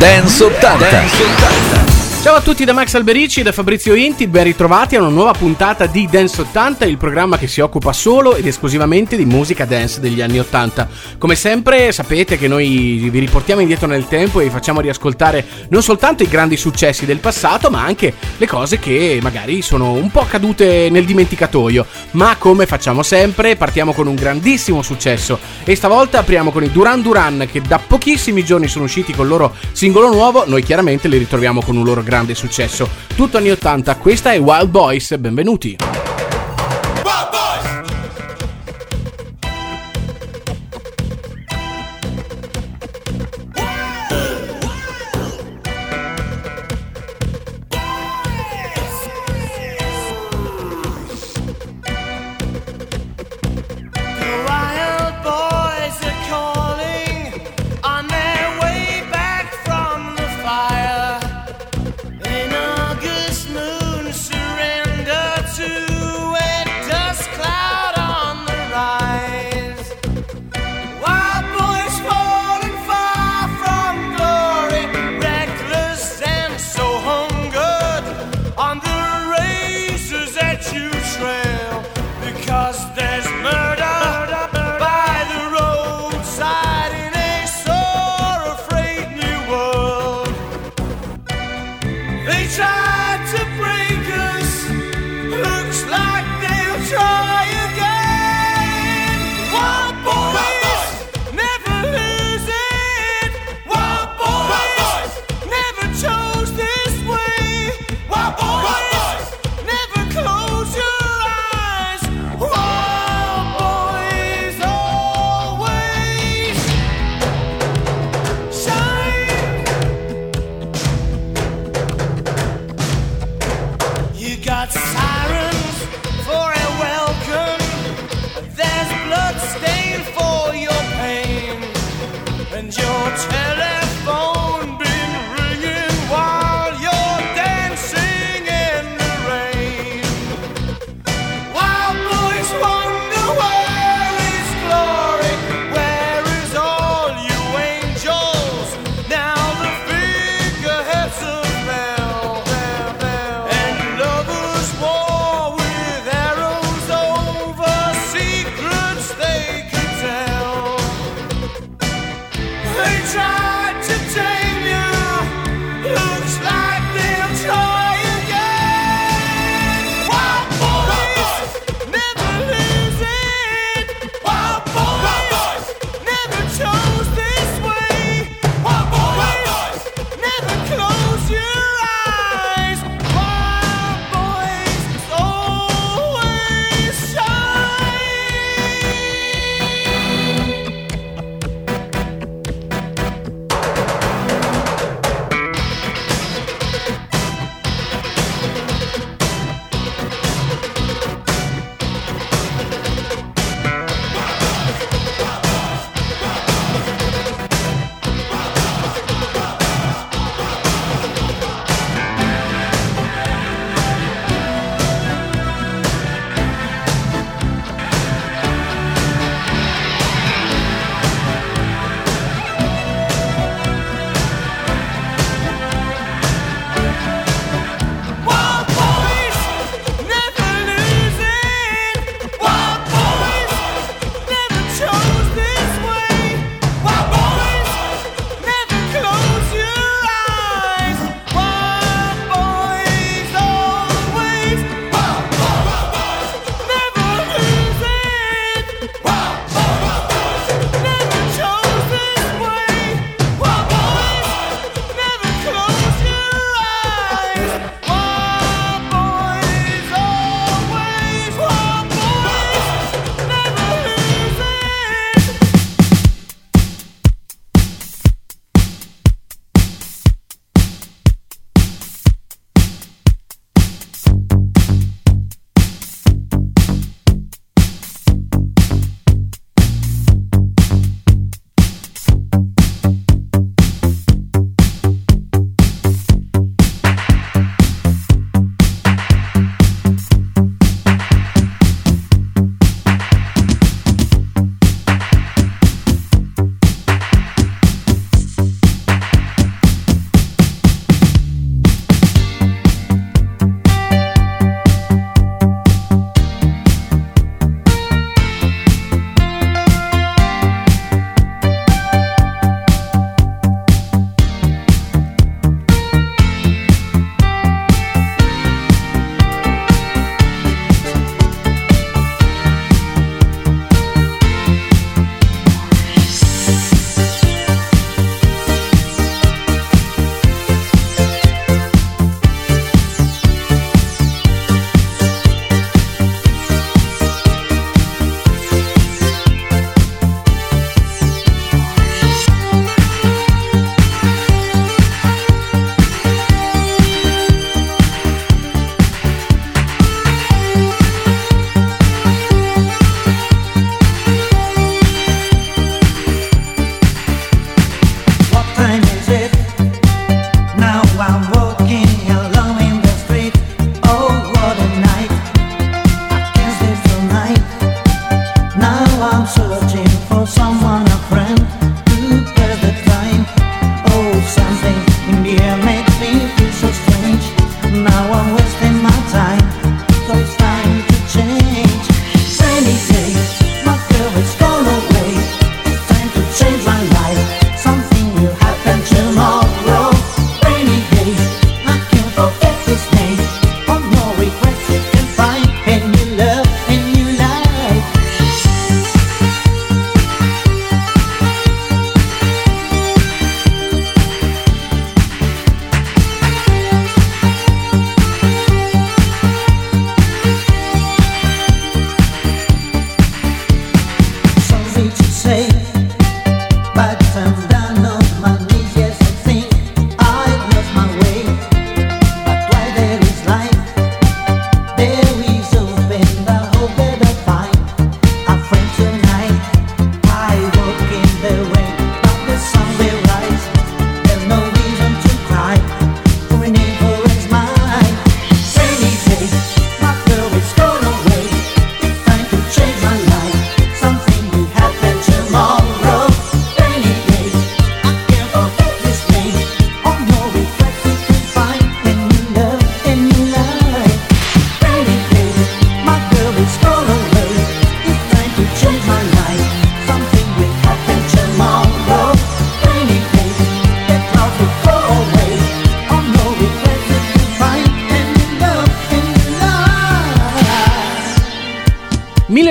Dance 80. Dance 80. Ciao a tutti da Max Alberici e da Fabrizio Inti, ben ritrovati a una nuova puntata di Dance 80, il programma che si occupa solo ed esclusivamente di musica dance degli anni 80. Come sempre sapete che noi vi riportiamo indietro nel tempo e vi facciamo riascoltare non soltanto i grandi successi del passato, ma anche le cose che magari sono un po' cadute nel dimenticatoio. Ma come facciamo sempre, partiamo con un grandissimo successo e stavolta apriamo con i Duran Duran che da pochissimi giorni sono usciti con il loro singolo nuovo, noi chiaramente li ritroviamo con un loro grande successo. Tutto anni 80, questa è Wild Boys, benvenuti.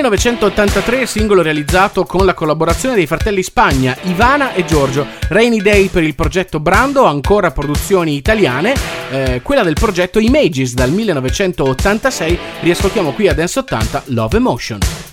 1983 singolo realizzato con la collaborazione dei fratelli Spagna, Ivana e Giorgio. Rainy Day per il progetto Brando, ancora produzioni italiane. Eh, quella del progetto Images dal 1986. Riascoltiamo qui a Dance 80 Love Emotion.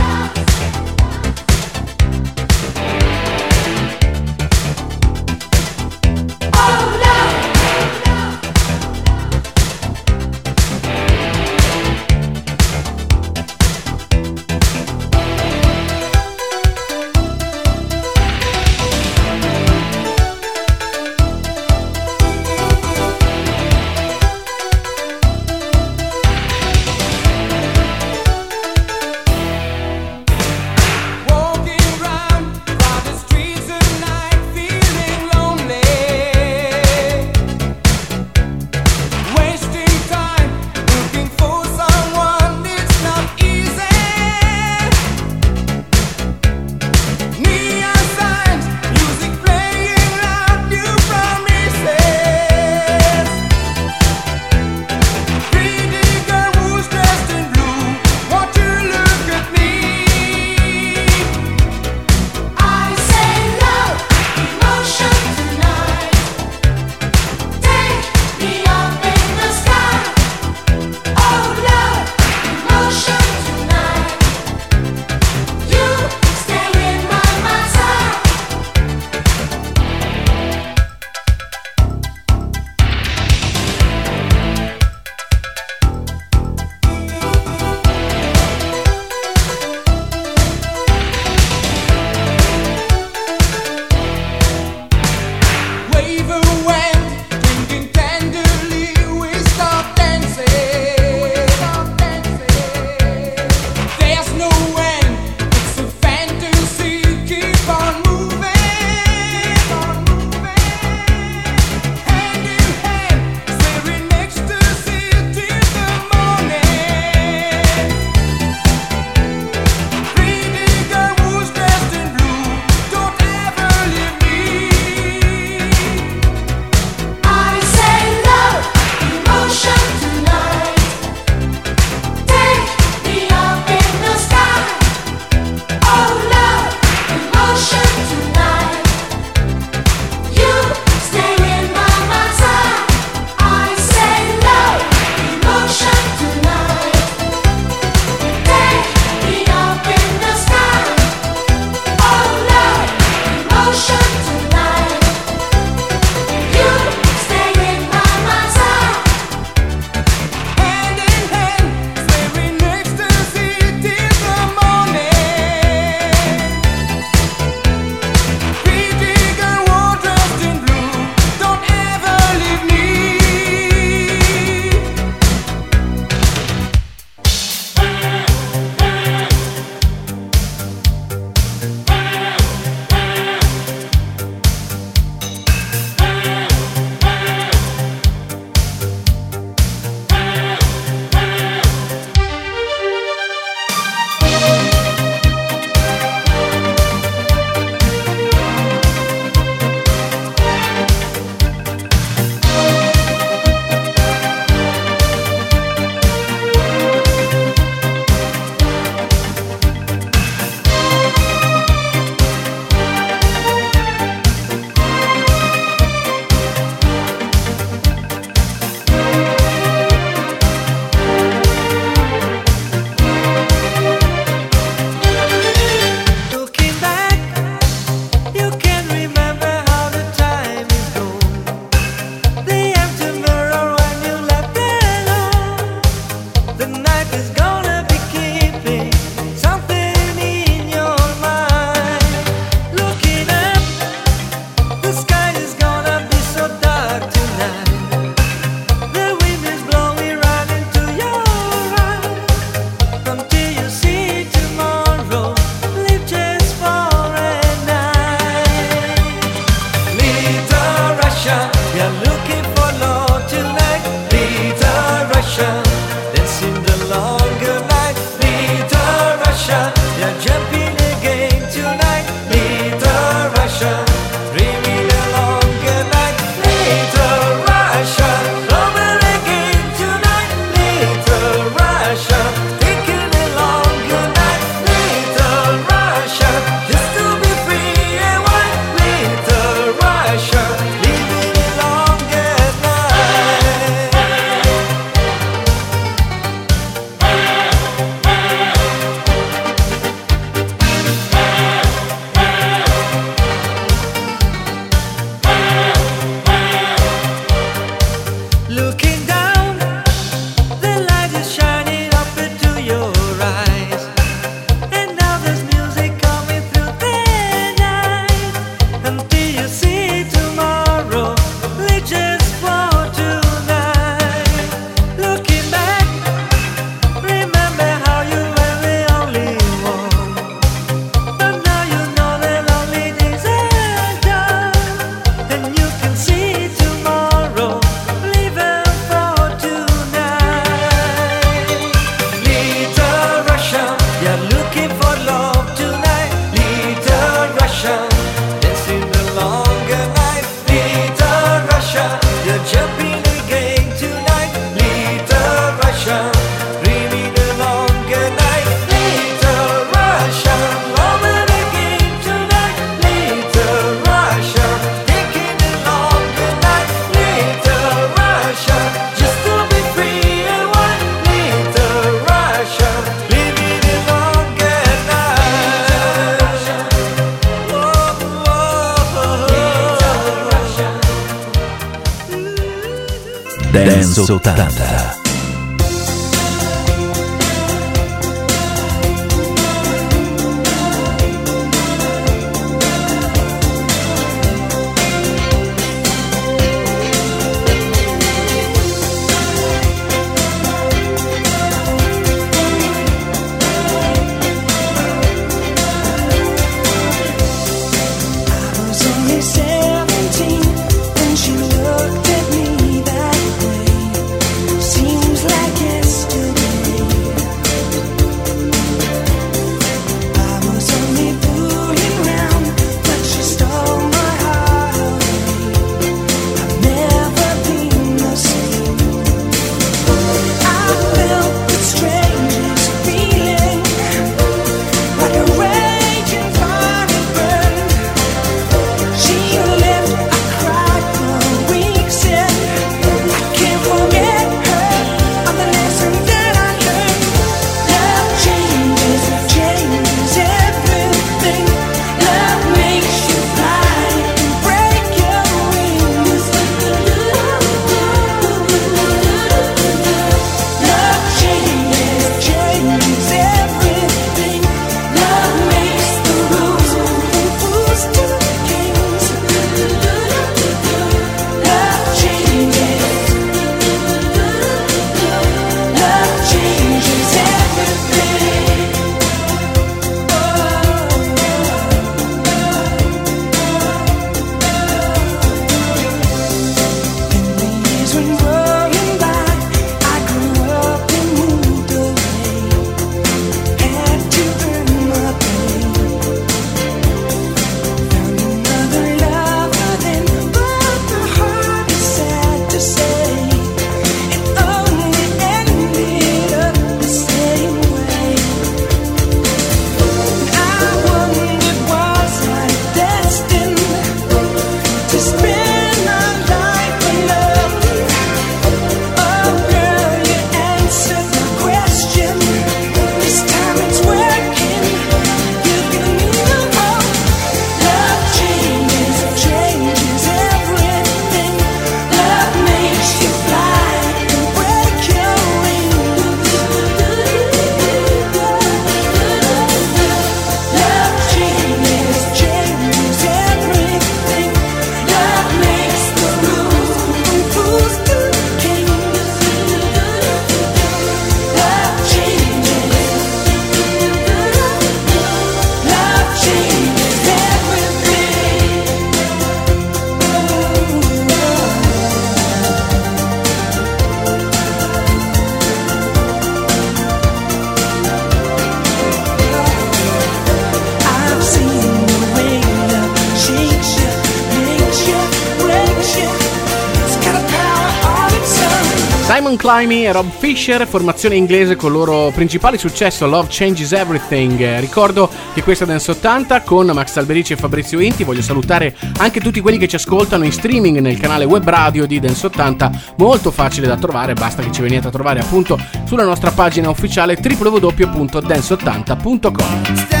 Climby e Rob Fisher, formazione inglese con il loro principale successo Love Changes Everything. Ricordo che questa Dance 80 con Max Alberici e Fabrizio Inti. Voglio salutare anche tutti quelli che ci ascoltano in streaming nel canale web radio di Dance 80, molto facile da trovare, basta che ci veniate a trovare appunto sulla nostra pagina ufficiale www.dance80.com.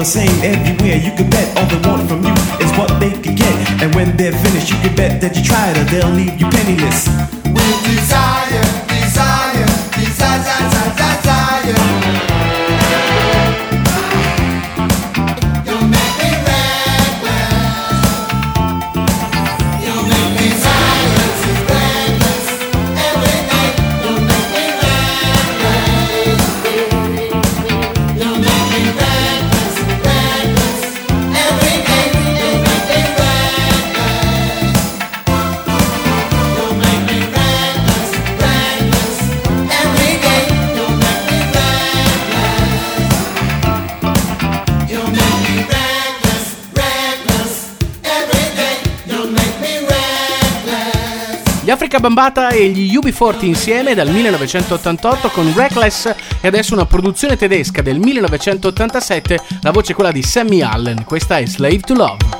the same everywhere. You can bet all they want from you is what they can get. And when they're finished, you can bet that you tried or they'll leave you penniless. Bambata e gli UB40 insieme dal 1988 con Reckless e adesso una produzione tedesca del 1987, la voce è quella di Sammy Allen, questa è Slave to Love.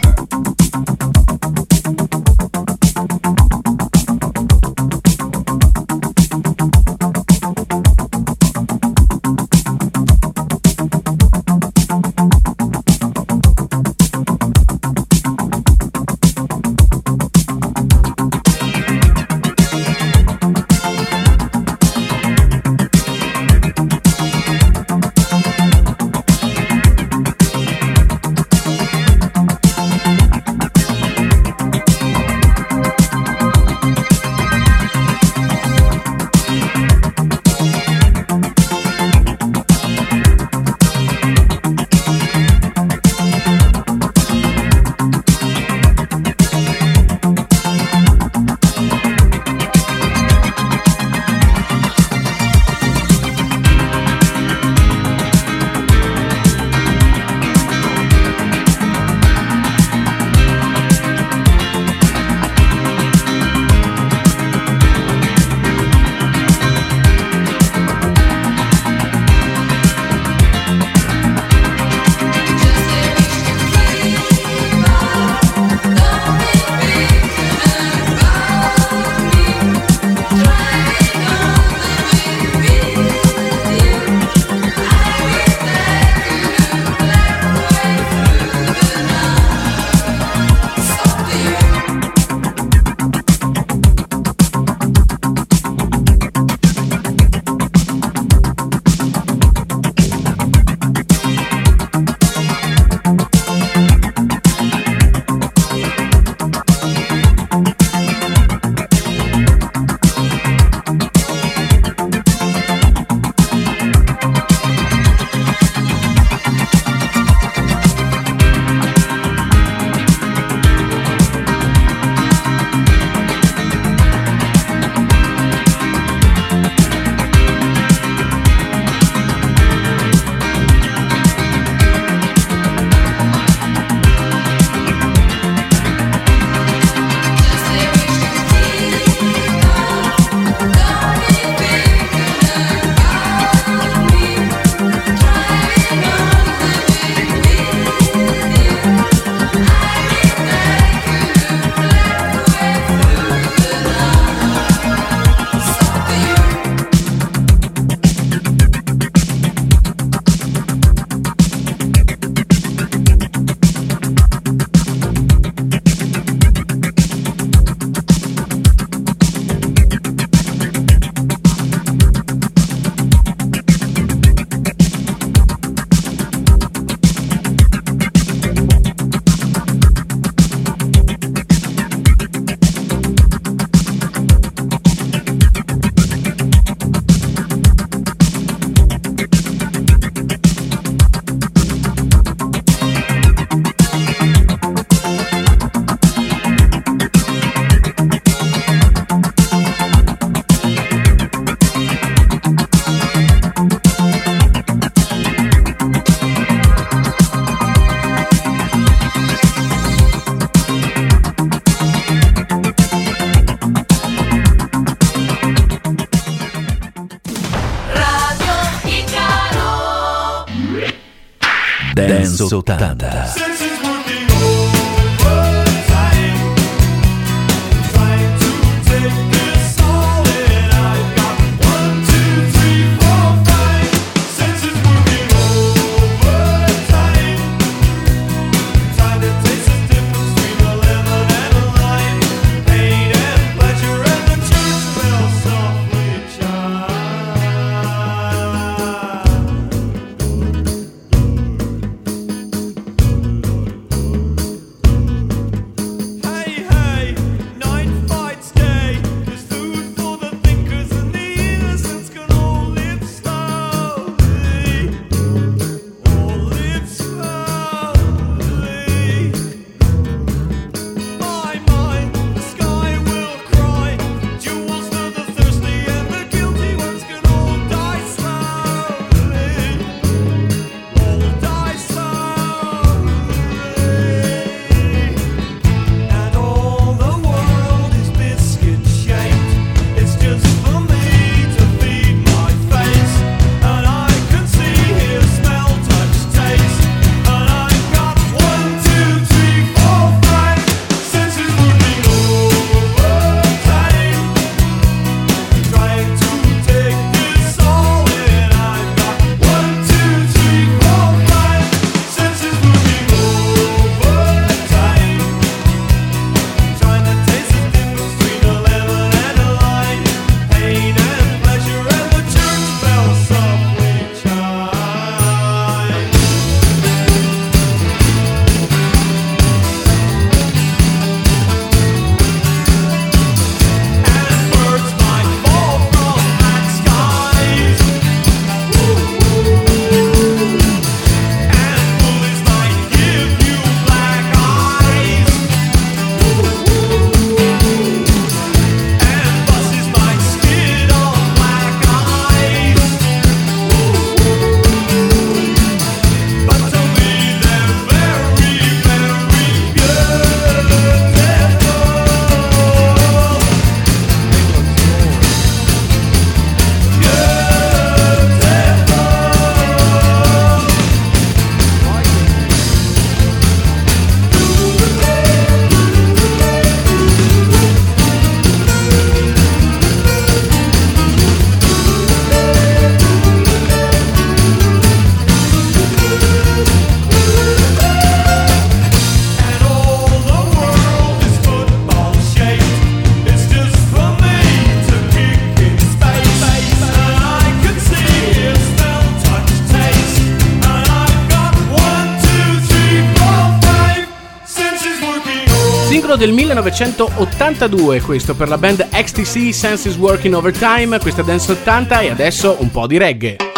Dance del 1982 questo per la band XTC Senses Working Overtime, questa Dance 80 e adesso un po' di reggae.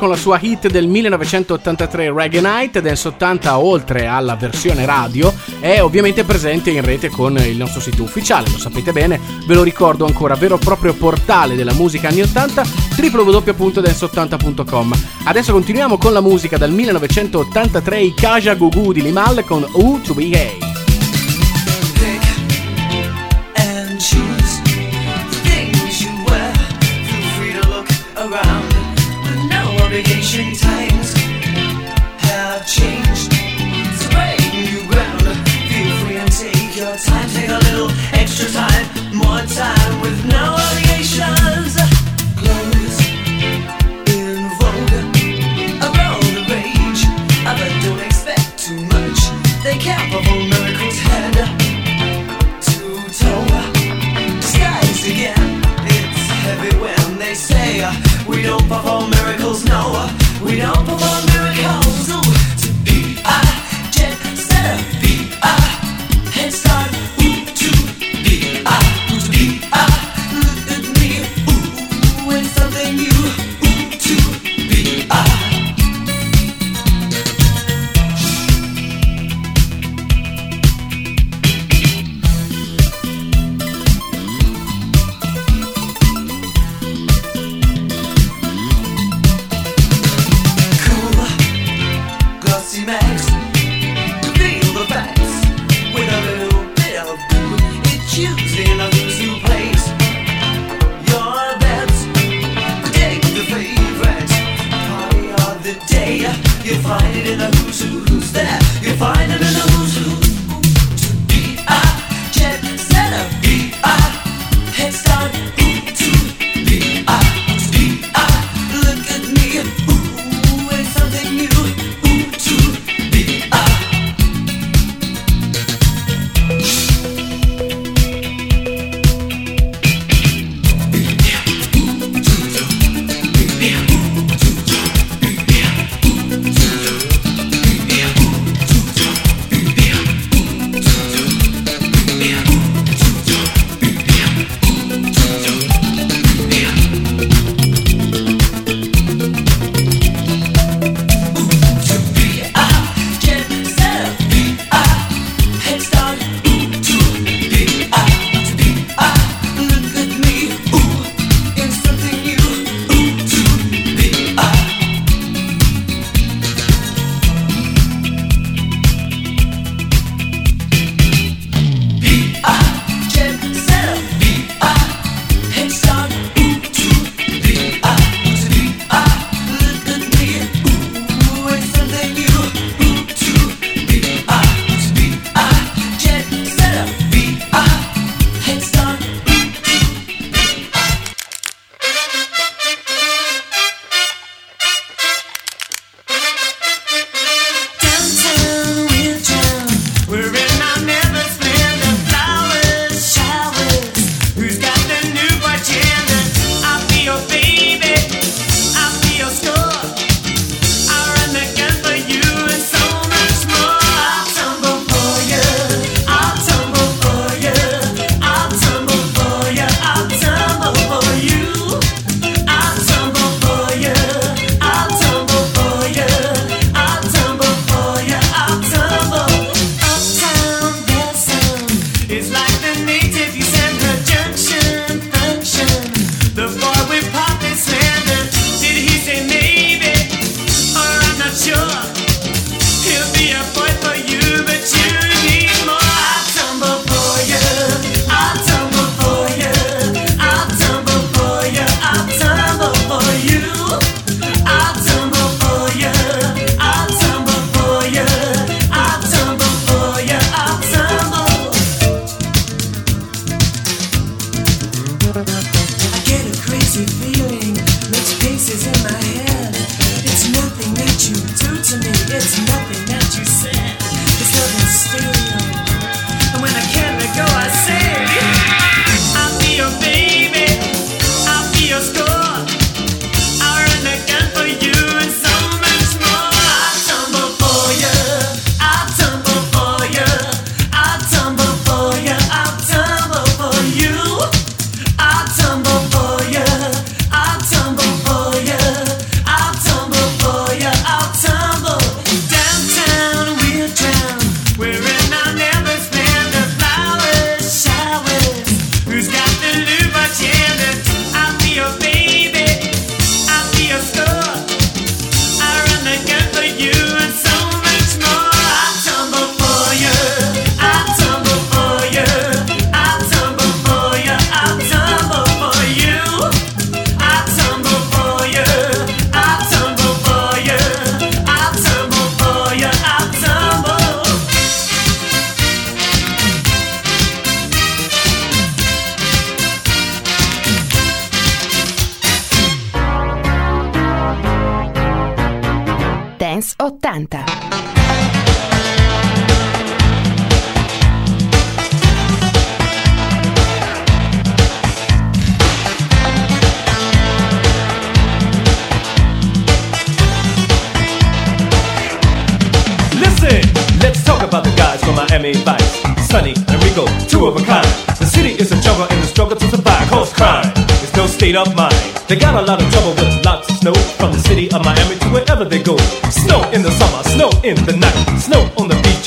con la sua hit del 1983 Reggae Night, del 80 oltre alla versione radio, è ovviamente presente in rete con il nostro sito ufficiale, lo sapete bene, ve lo ricordo ancora, vero e proprio portale della musica anni 80, www.dance80.com. Adesso continuiamo con la musica dal 1983 i Kaja Gugu di Limal con U to Be Gay. We don't belong.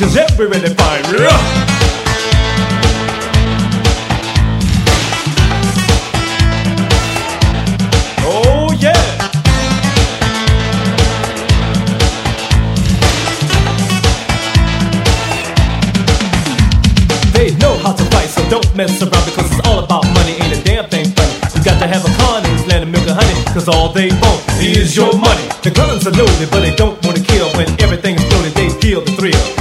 She's everywhere really fine. Oh yeah. They know how to fight, so don't mess around because it's all about money. Ain't a damn thing funny. You got to have a con in this land of milk and honey, cause all they want is your money. The guns are loaded, but they don't wanna kill when everything is loaded. They feel the thrill.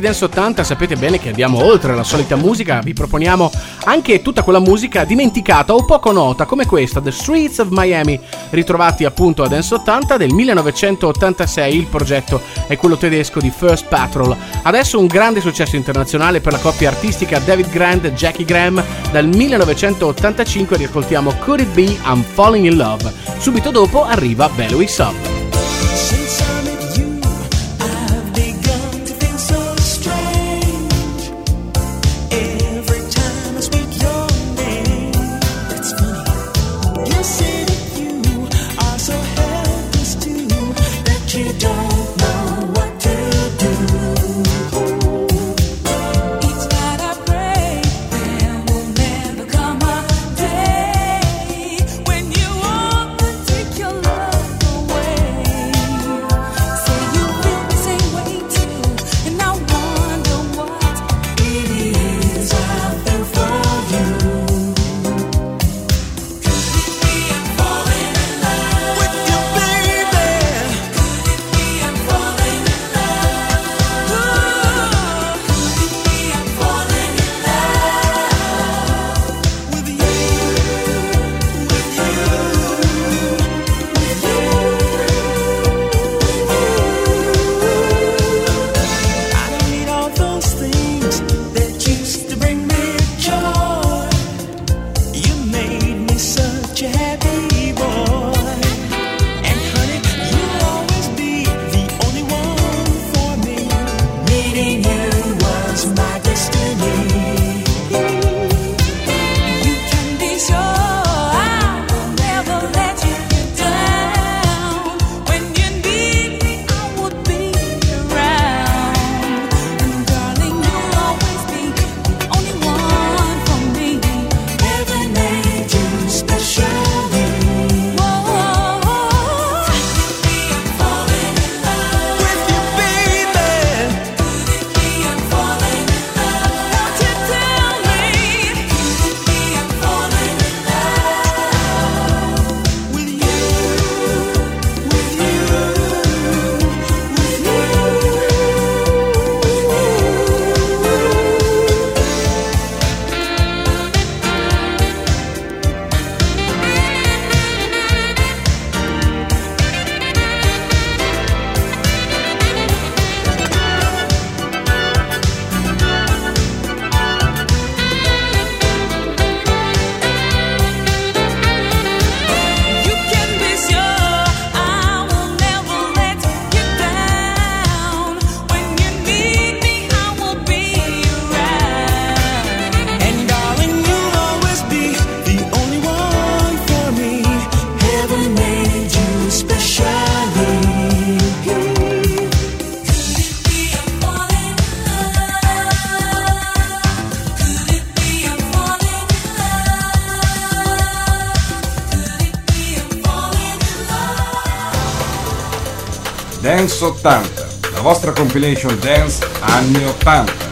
Dance 80 sapete bene che abbiamo oltre la solita musica, vi proponiamo anche tutta quella musica dimenticata o poco nota come questa, The Streets of Miami, ritrovati appunto a Dance 80 del 1986, il progetto è quello tedesco di First Patrol. Adesso un grande successo internazionale per la coppia artistica David Grant e Jackie Graham, dal 1985 riascoltiamo Could It Be I'm Falling in Love, subito dopo arriva Bellowing Sub. Compilation dance anni 80.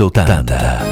Resultanda.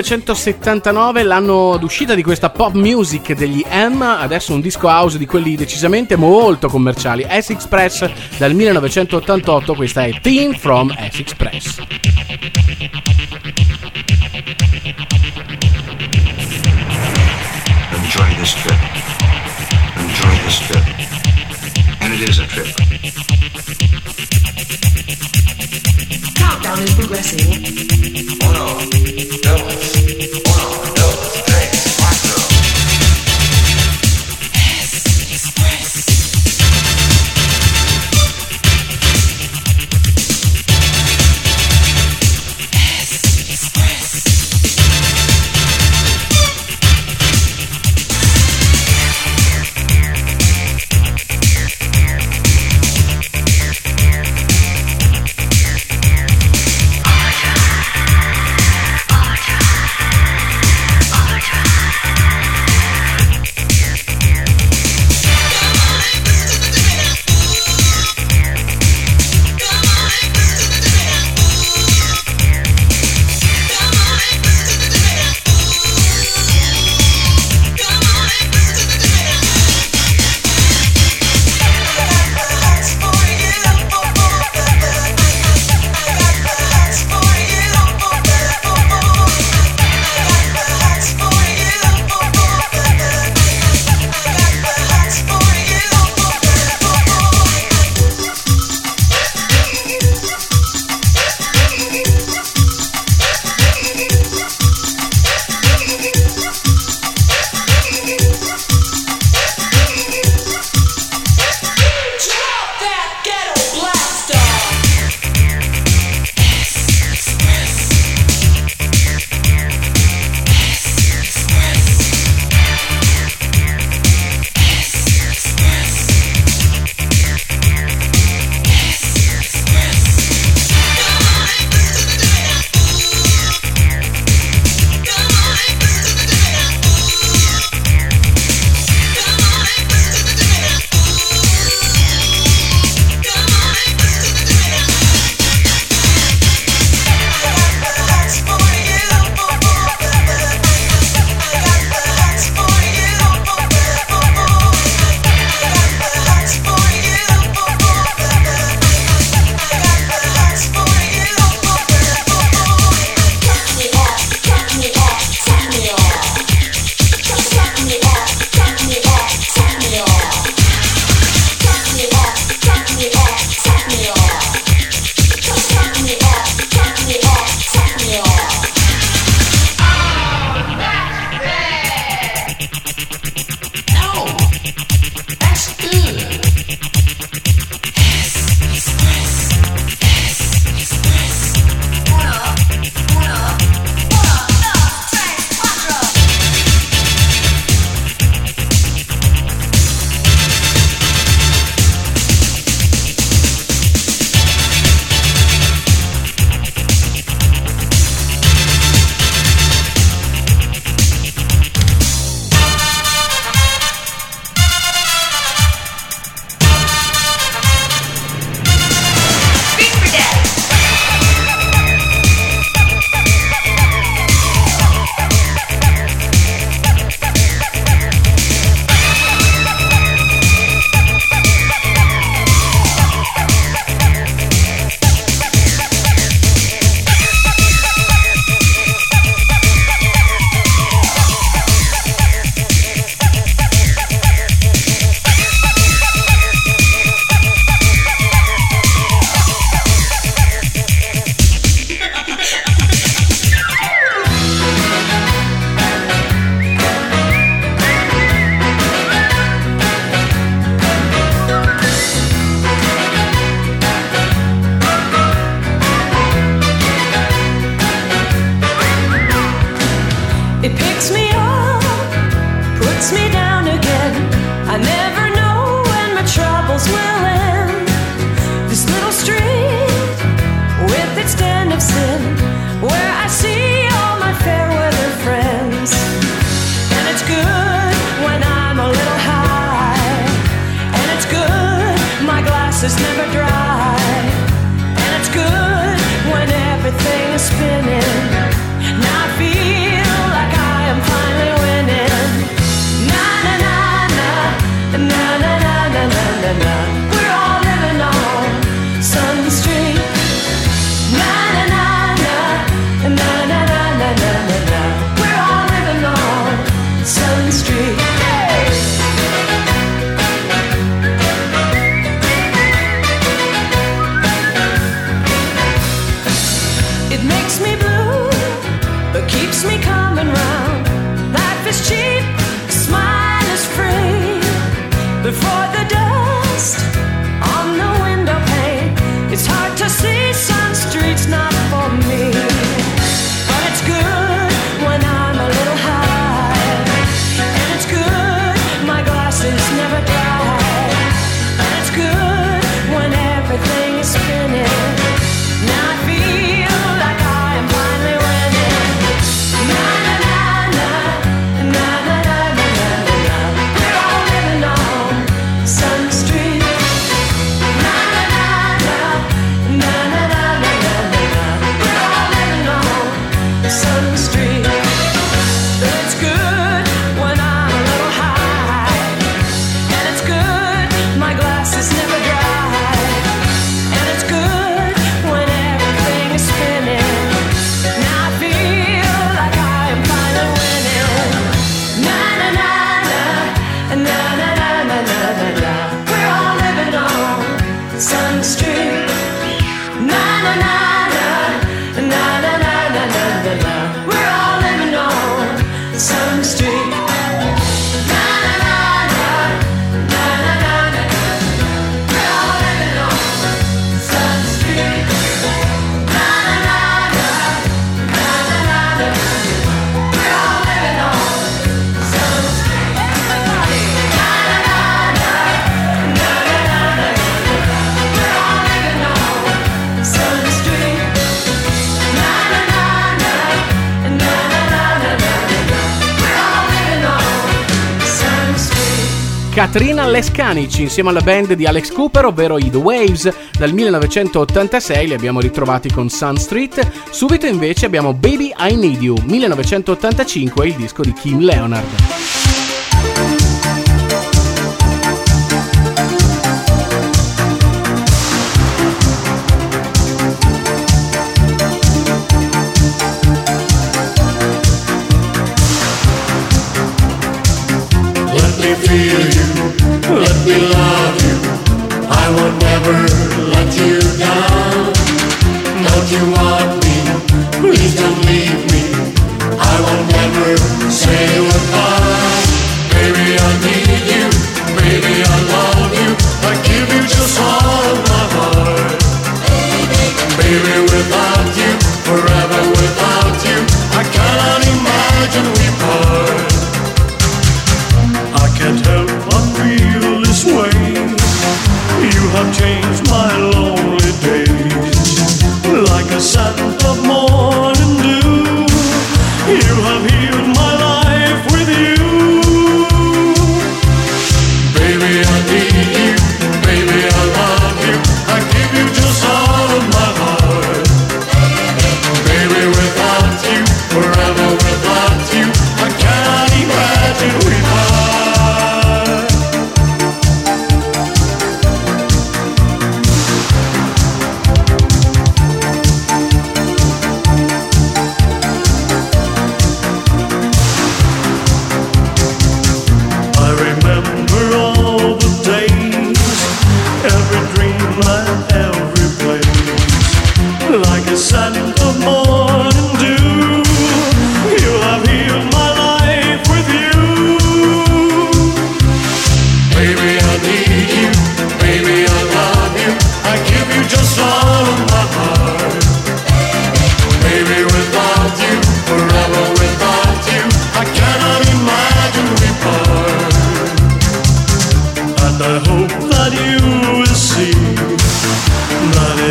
1979 l'anno d'uscita di questa pop music degli M, adesso un disco house di quelli decisamente molto commerciali, S-Express dal 1988, questa è Team from S-Express. Enjoy this trip. Enjoy this trip. And it is a trip. is progressing. Oh, Uno, dos, Katrina Lescanic insieme alla band di Alex Cooper, ovvero i The Waves. Dal 1986 li abbiamo ritrovati con Sun Street. Subito invece abbiamo Baby I Need You, 1985, il disco di Kim Leonard. you want.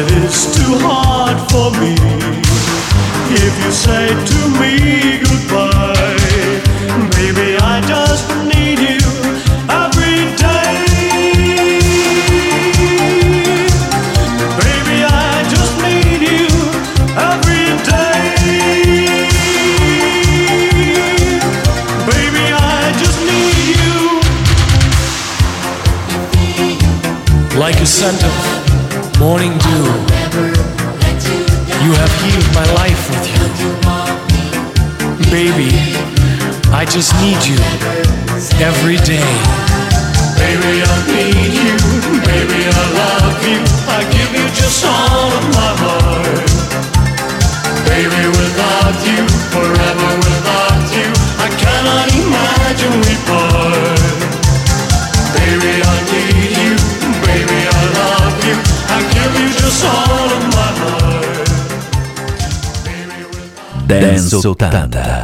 it is too hard for me. If you say to me goodbye, maybe I just need you every day. Baby, I just need you every day. Baby, I just need you. Like a Santa need you every day. Baby, I need you. Baby, I love you. I give you just all of my heart. Baby, without you, forever without you, I cannot imagine we part. Baby, I need you. Baby, I love you. I give you just all of my heart. Baby, Dance 80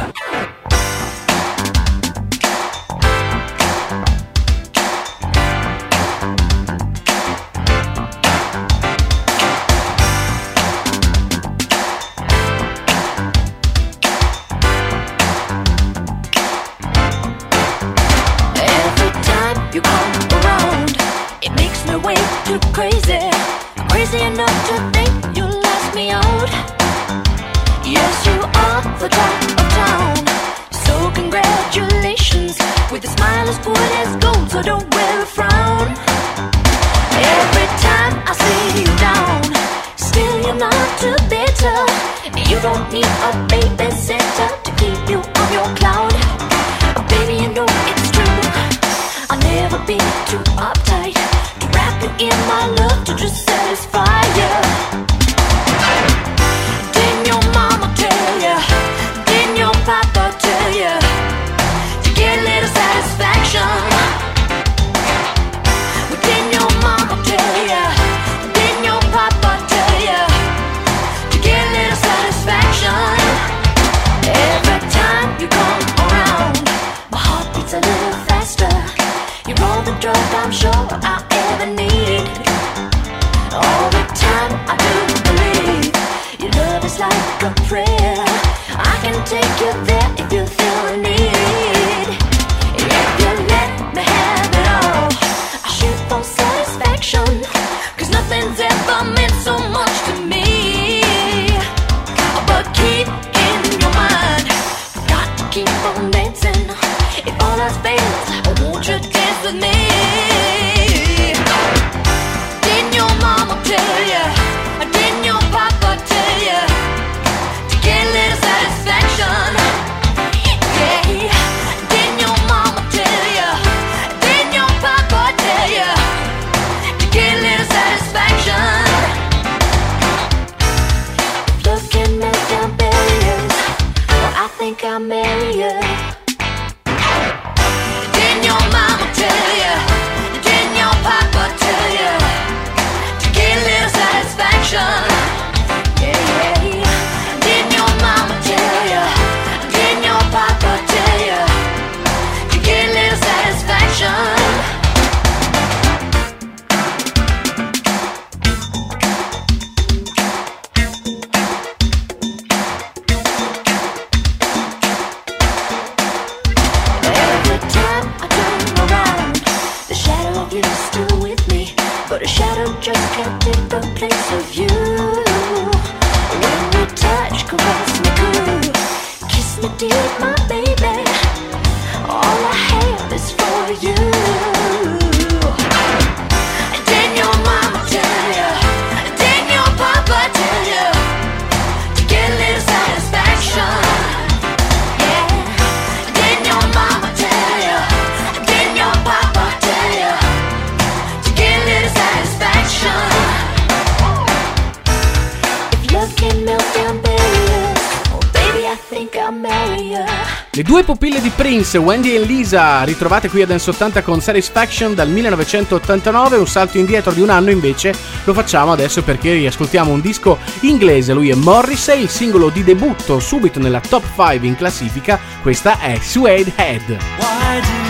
Prince, Wendy e Lisa, ritrovate qui a Dance 80 con Satisfaction dal 1989, un salto indietro di un anno invece lo facciamo adesso perché riascoltiamo un disco inglese, lui è Morrissey, il singolo di debutto subito nella top 5 in classifica, questa è Suede Head.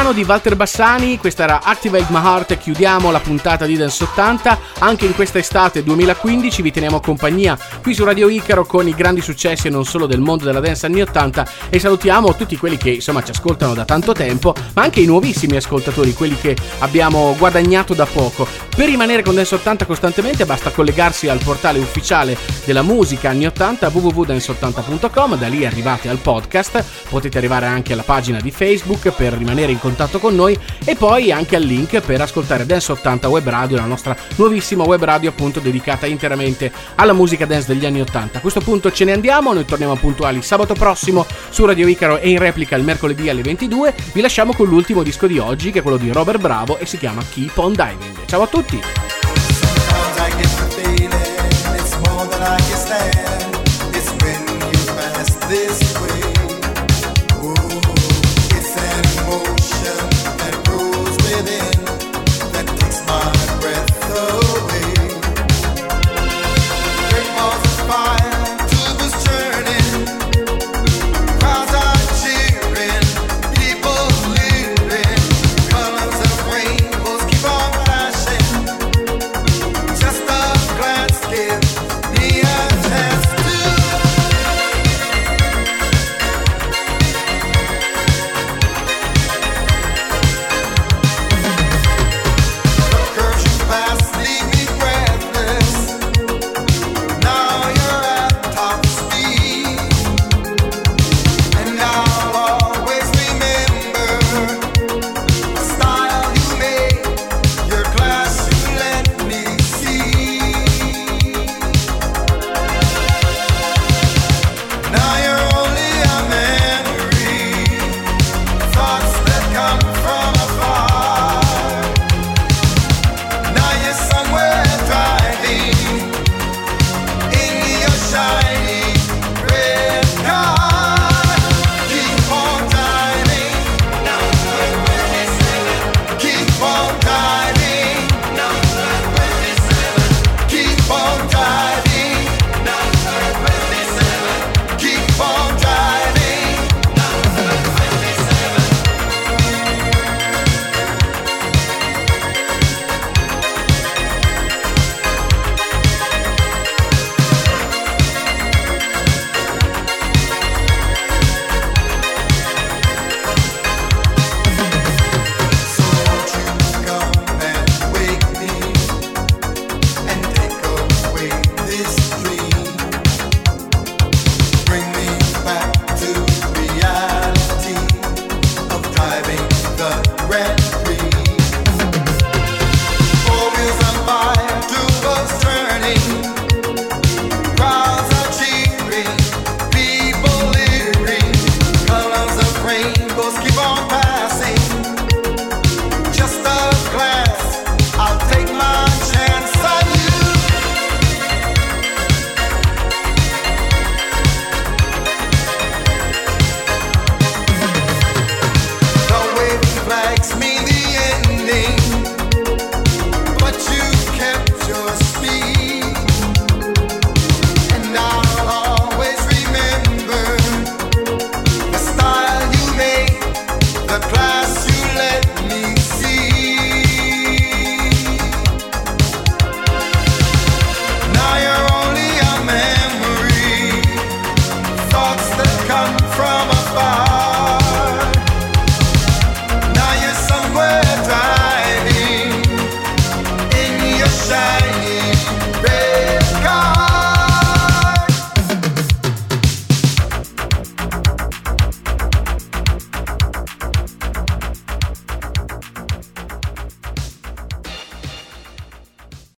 Meccano di Walter Bassani, questa era Activate My Heart chiudiamo la puntata di Dance 80. Anche in questa estate 2015 vi teniamo compagnia qui su Radio Icaro con i grandi successi e non solo del mondo della dance anni 80 e salutiamo tutti quelli che insomma ci ascoltano da tanto tempo, ma anche i nuovissimi ascoltatori, quelli che abbiamo guadagnato da poco. Per rimanere con Dance 80 costantemente basta collegarsi al portale ufficiale della musica anni 80 www.dance80.com, da lì arrivate al podcast, potete arrivare anche alla pagina di Facebook per rimanere in contatto con noi e poi anche al link per ascoltare Dance 80 Web Radio, la nostra nuovissima web radio appunto dedicata interamente alla musica dance degli anni 80. A questo punto ce ne andiamo, noi torniamo puntuali sabato prossimo su Radio Icaro e in replica il mercoledì alle 22. Vi lasciamo con l'ultimo disco di oggi che è quello di Robert Bravo e si chiama Keep on Diving. Ciao a tutti! This.